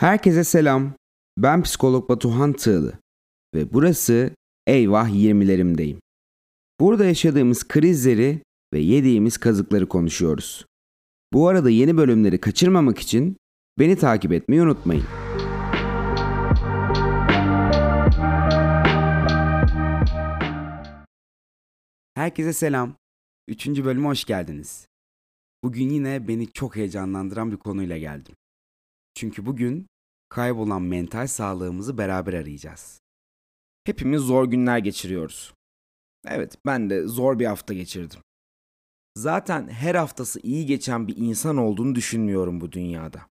Herkese selam. Ben psikolog Batuhan Tığlı ve burası Eyvah 20'lerimdeyim. Burada yaşadığımız krizleri ve yediğimiz kazıkları konuşuyoruz. Bu arada yeni bölümleri kaçırmamak için beni takip etmeyi unutmayın. Herkese selam. Üçüncü bölüme hoş geldiniz. Bugün yine beni çok heyecanlandıran bir konuyla geldim. Çünkü bugün kaybolan mental sağlığımızı beraber arayacağız. Hepimiz zor günler geçiriyoruz. Evet, ben de zor bir hafta geçirdim. Zaten her haftası iyi geçen bir insan olduğunu düşünmüyorum bu dünyada.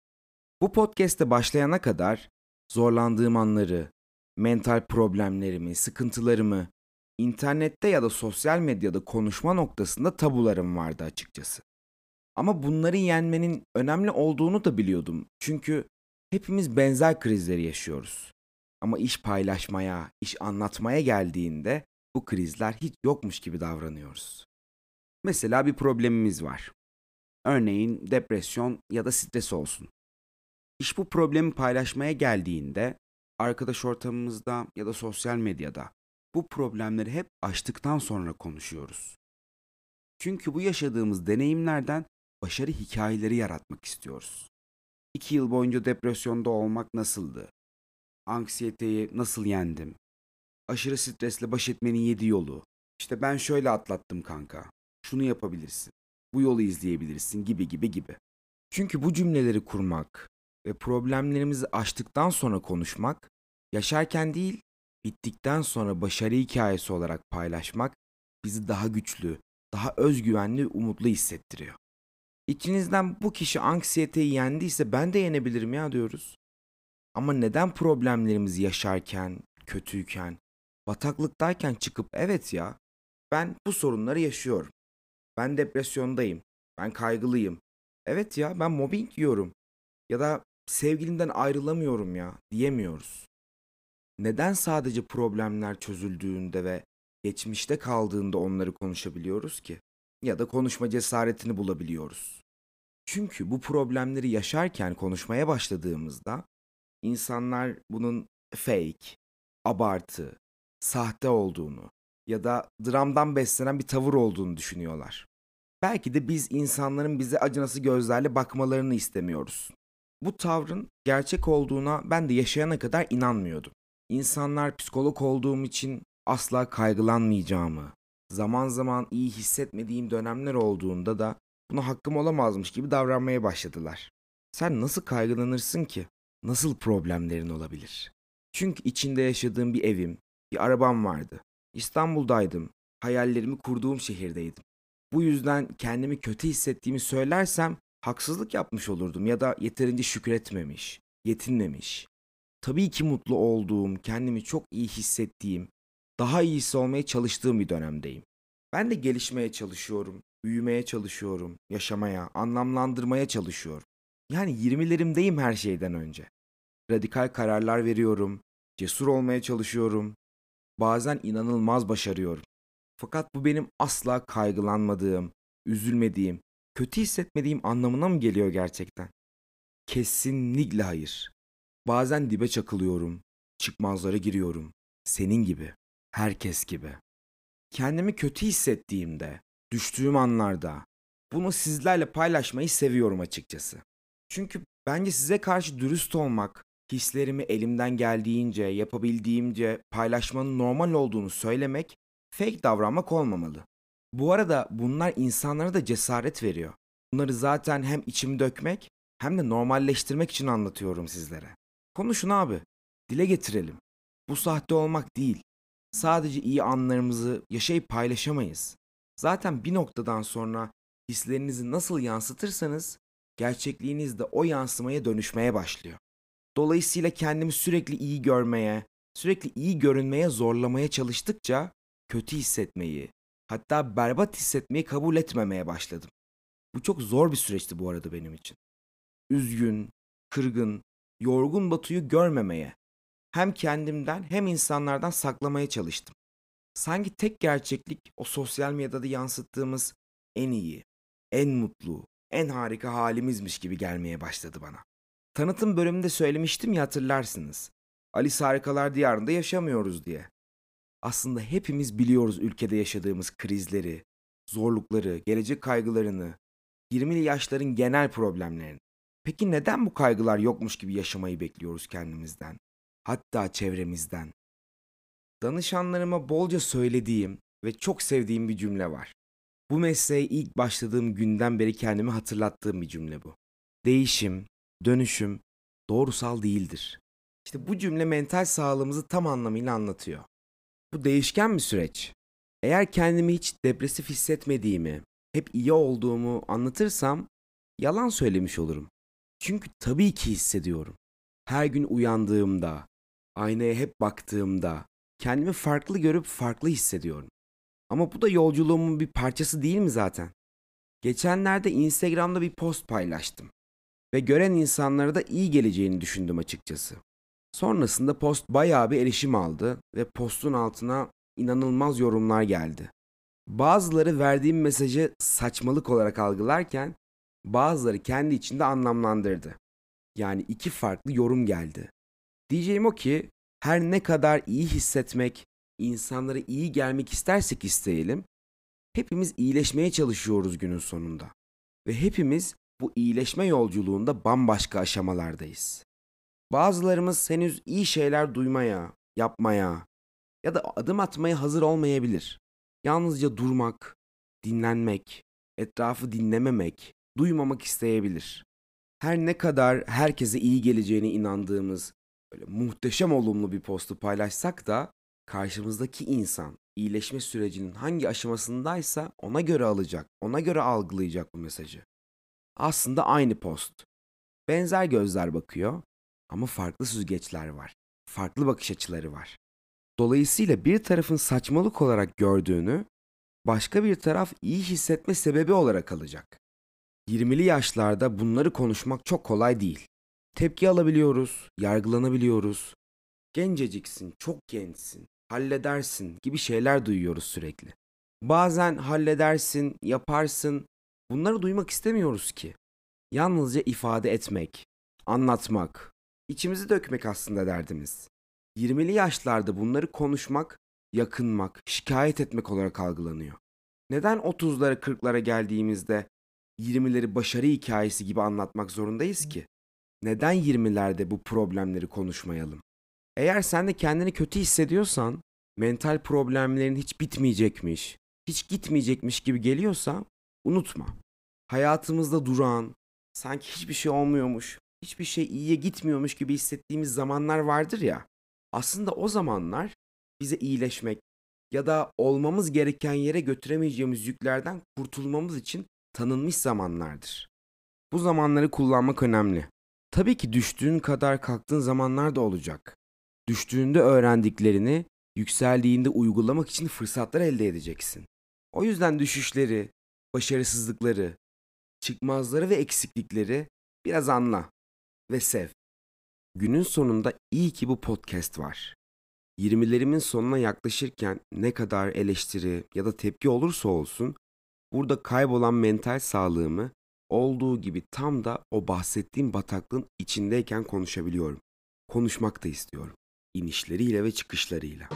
Bu podcast'te başlayana kadar zorlandığım anları, mental problemlerimi, sıkıntılarımı internette ya da sosyal medyada konuşma noktasında tabularım vardı açıkçası. Ama bunları yenmenin önemli olduğunu da biliyordum. Çünkü hepimiz benzer krizleri yaşıyoruz. Ama iş paylaşmaya, iş anlatmaya geldiğinde bu krizler hiç yokmuş gibi davranıyoruz. Mesela bir problemimiz var. Örneğin depresyon ya da stres olsun. İş bu problemi paylaşmaya geldiğinde arkadaş ortamımızda ya da sosyal medyada bu problemleri hep açtıktan sonra konuşuyoruz. Çünkü bu yaşadığımız deneyimlerden başarı hikayeleri yaratmak istiyoruz. İki yıl boyunca depresyonda olmak nasıldı? Anksiyeteyi nasıl yendim? Aşırı stresle baş etmenin yedi yolu. İşte ben şöyle atlattım kanka. Şunu yapabilirsin. Bu yolu izleyebilirsin gibi gibi gibi. Çünkü bu cümleleri kurmak ve problemlerimizi aştıktan sonra konuşmak, yaşarken değil, bittikten sonra başarı hikayesi olarak paylaşmak bizi daha güçlü, daha özgüvenli, umutlu hissettiriyor. İçinizden bu kişi anksiyeteyi yendiyse ben de yenebilirim ya diyoruz. Ama neden problemlerimizi yaşarken, kötüyken, bataklıktayken çıkıp evet ya ben bu sorunları yaşıyorum. Ben depresyondayım. Ben kaygılıyım. Evet ya ben mobbing yiyorum. Ya da sevgilimden ayrılamıyorum ya diyemiyoruz. Neden sadece problemler çözüldüğünde ve geçmişte kaldığında onları konuşabiliyoruz ki? Ya da konuşma cesaretini bulabiliyoruz. Çünkü bu problemleri yaşarken konuşmaya başladığımızda insanlar bunun fake, abartı, sahte olduğunu ya da dramdan beslenen bir tavır olduğunu düşünüyorlar. Belki de biz insanların bize acınası gözlerle bakmalarını istemiyoruz. Bu tavrın gerçek olduğuna ben de yaşayana kadar inanmıyordum. İnsanlar psikolog olduğum için asla kaygılanmayacağımı, zaman zaman iyi hissetmediğim dönemler olduğunda da buna hakkım olamazmış gibi davranmaya başladılar. Sen nasıl kaygılanırsın ki? Nasıl problemlerin olabilir? Çünkü içinde yaşadığım bir evim, bir arabam vardı. İstanbul'daydım. Hayallerimi kurduğum şehirdeydim. Bu yüzden kendimi kötü hissettiğimi söylersem haksızlık yapmış olurdum ya da yeterince şükretmemiş, yetinmemiş. Tabii ki mutlu olduğum, kendimi çok iyi hissettiğim, daha iyisi olmaya çalıştığım bir dönemdeyim. Ben de gelişmeye çalışıyorum, büyümeye çalışıyorum, yaşamaya, anlamlandırmaya çalışıyorum. Yani 20'lerimdeyim her şeyden önce. Radikal kararlar veriyorum, cesur olmaya çalışıyorum. Bazen inanılmaz başarıyorum. Fakat bu benim asla kaygılanmadığım, üzülmediğim, kötü hissetmediğim anlamına mı geliyor gerçekten? Kesinlikle hayır. Bazen dibe çakılıyorum, çıkmazlara giriyorum. Senin gibi, herkes gibi. Kendimi kötü hissettiğimde, düştüğüm anlarda bunu sizlerle paylaşmayı seviyorum açıkçası. Çünkü bence size karşı dürüst olmak, hislerimi elimden geldiğince, yapabildiğimce paylaşmanın normal olduğunu söylemek fake davranmak olmamalı. Bu arada bunlar insanlara da cesaret veriyor. Bunları zaten hem içimi dökmek hem de normalleştirmek için anlatıyorum sizlere. Konuşun abi. Dile getirelim. Bu sahte olmak değil. Sadece iyi anlarımızı yaşayıp paylaşamayız. Zaten bir noktadan sonra hislerinizi nasıl yansıtırsanız gerçekliğiniz de o yansımaya dönüşmeye başlıyor. Dolayısıyla kendimi sürekli iyi görmeye, sürekli iyi görünmeye zorlamaya çalıştıkça kötü hissetmeyi, hatta berbat hissetmeyi kabul etmemeye başladım. Bu çok zor bir süreçti bu arada benim için. Üzgün, kırgın, yorgun Batu'yu görmemeye, hem kendimden hem insanlardan saklamaya çalıştım. Sanki tek gerçeklik o sosyal medyada yansıttığımız en iyi, en mutlu, en harika halimizmiş gibi gelmeye başladı bana. Tanıtım bölümünde söylemiştim ya hatırlarsınız. Alice Harikalar Diyarı'nda yaşamıyoruz diye. Aslında hepimiz biliyoruz ülkede yaşadığımız krizleri, zorlukları, gelecek kaygılarını, 20'li yaşların genel problemlerini. Peki neden bu kaygılar yokmuş gibi yaşamayı bekliyoruz kendimizden? Hatta çevremizden. Danışanlarıma bolca söylediğim ve çok sevdiğim bir cümle var. Bu mesleğe ilk başladığım günden beri kendimi hatırlattığım bir cümle bu. Değişim, dönüşüm doğrusal değildir. İşte bu cümle mental sağlığımızı tam anlamıyla anlatıyor. Bu değişken bir süreç. Eğer kendimi hiç depresif hissetmediğimi, hep iyi olduğumu anlatırsam yalan söylemiş olurum. Çünkü tabii ki hissediyorum. Her gün uyandığımda, aynaya hep baktığımda kendimi farklı görüp farklı hissediyorum. Ama bu da yolculuğumun bir parçası değil mi zaten? Geçenlerde Instagram'da bir post paylaştım ve gören insanlara da iyi geleceğini düşündüm açıkçası. Sonrasında post bayağı bir erişim aldı ve postun altına inanılmaz yorumlar geldi. Bazıları verdiğim mesajı saçmalık olarak algılarken bazıları kendi içinde anlamlandırdı. Yani iki farklı yorum geldi. Diyeceğim o ki her ne kadar iyi hissetmek, insanlara iyi gelmek istersek isteyelim, hepimiz iyileşmeye çalışıyoruz günün sonunda. Ve hepimiz bu iyileşme yolculuğunda bambaşka aşamalardayız. Bazılarımız henüz iyi şeyler duymaya, yapmaya ya da adım atmaya hazır olmayabilir. Yalnızca durmak, dinlenmek, etrafı dinlememek, duymamak isteyebilir. Her ne kadar herkese iyi geleceğine inandığımız böyle muhteşem olumlu bir postu paylaşsak da karşımızdaki insan iyileşme sürecinin hangi aşamasındaysa ona göre alacak, ona göre algılayacak bu mesajı. Aslında aynı post. Benzer gözler bakıyor ama farklı süzgeçler var. Farklı bakış açıları var. Dolayısıyla bir tarafın saçmalık olarak gördüğünü başka bir taraf iyi hissetme sebebi olarak alacak. 20'li yaşlarda bunları konuşmak çok kolay değil. Tepki alabiliyoruz, yargılanabiliyoruz. Genceciksin, çok gençsin, halledersin gibi şeyler duyuyoruz sürekli. Bazen halledersin, yaparsın. Bunları duymak istemiyoruz ki. Yalnızca ifade etmek, anlatmak, içimizi dökmek aslında derdimiz. 20'li yaşlarda bunları konuşmak, yakınmak, şikayet etmek olarak algılanıyor. Neden 30'lara 40'lara geldiğimizde 20'leri başarı hikayesi gibi anlatmak zorundayız ki? Neden 20'lerde bu problemleri konuşmayalım? Eğer sen de kendini kötü hissediyorsan, mental problemlerin hiç bitmeyecekmiş, hiç gitmeyecekmiş gibi geliyorsa unutma. Hayatımızda duran, sanki hiçbir şey olmuyormuş, hiçbir şey iyiye gitmiyormuş gibi hissettiğimiz zamanlar vardır ya. Aslında o zamanlar bize iyileşmek ya da olmamız gereken yere götüremeyeceğimiz yüklerden kurtulmamız için tanınmış zamanlardır. Bu zamanları kullanmak önemli. Tabii ki düştüğün kadar kalktığın zamanlar da olacak. Düştüğünde öğrendiklerini yükseldiğinde uygulamak için fırsatlar elde edeceksin. O yüzden düşüşleri, başarısızlıkları, çıkmazları ve eksiklikleri biraz anla ve sev. Günün sonunda iyi ki bu podcast var. 20'lerimin sonuna yaklaşırken ne kadar eleştiri ya da tepki olursa olsun burada kaybolan mental sağlığımı olduğu gibi tam da o bahsettiğim bataklığın içindeyken konuşabiliyorum. Konuşmak da istiyorum. İnişleriyle ve çıkışlarıyla.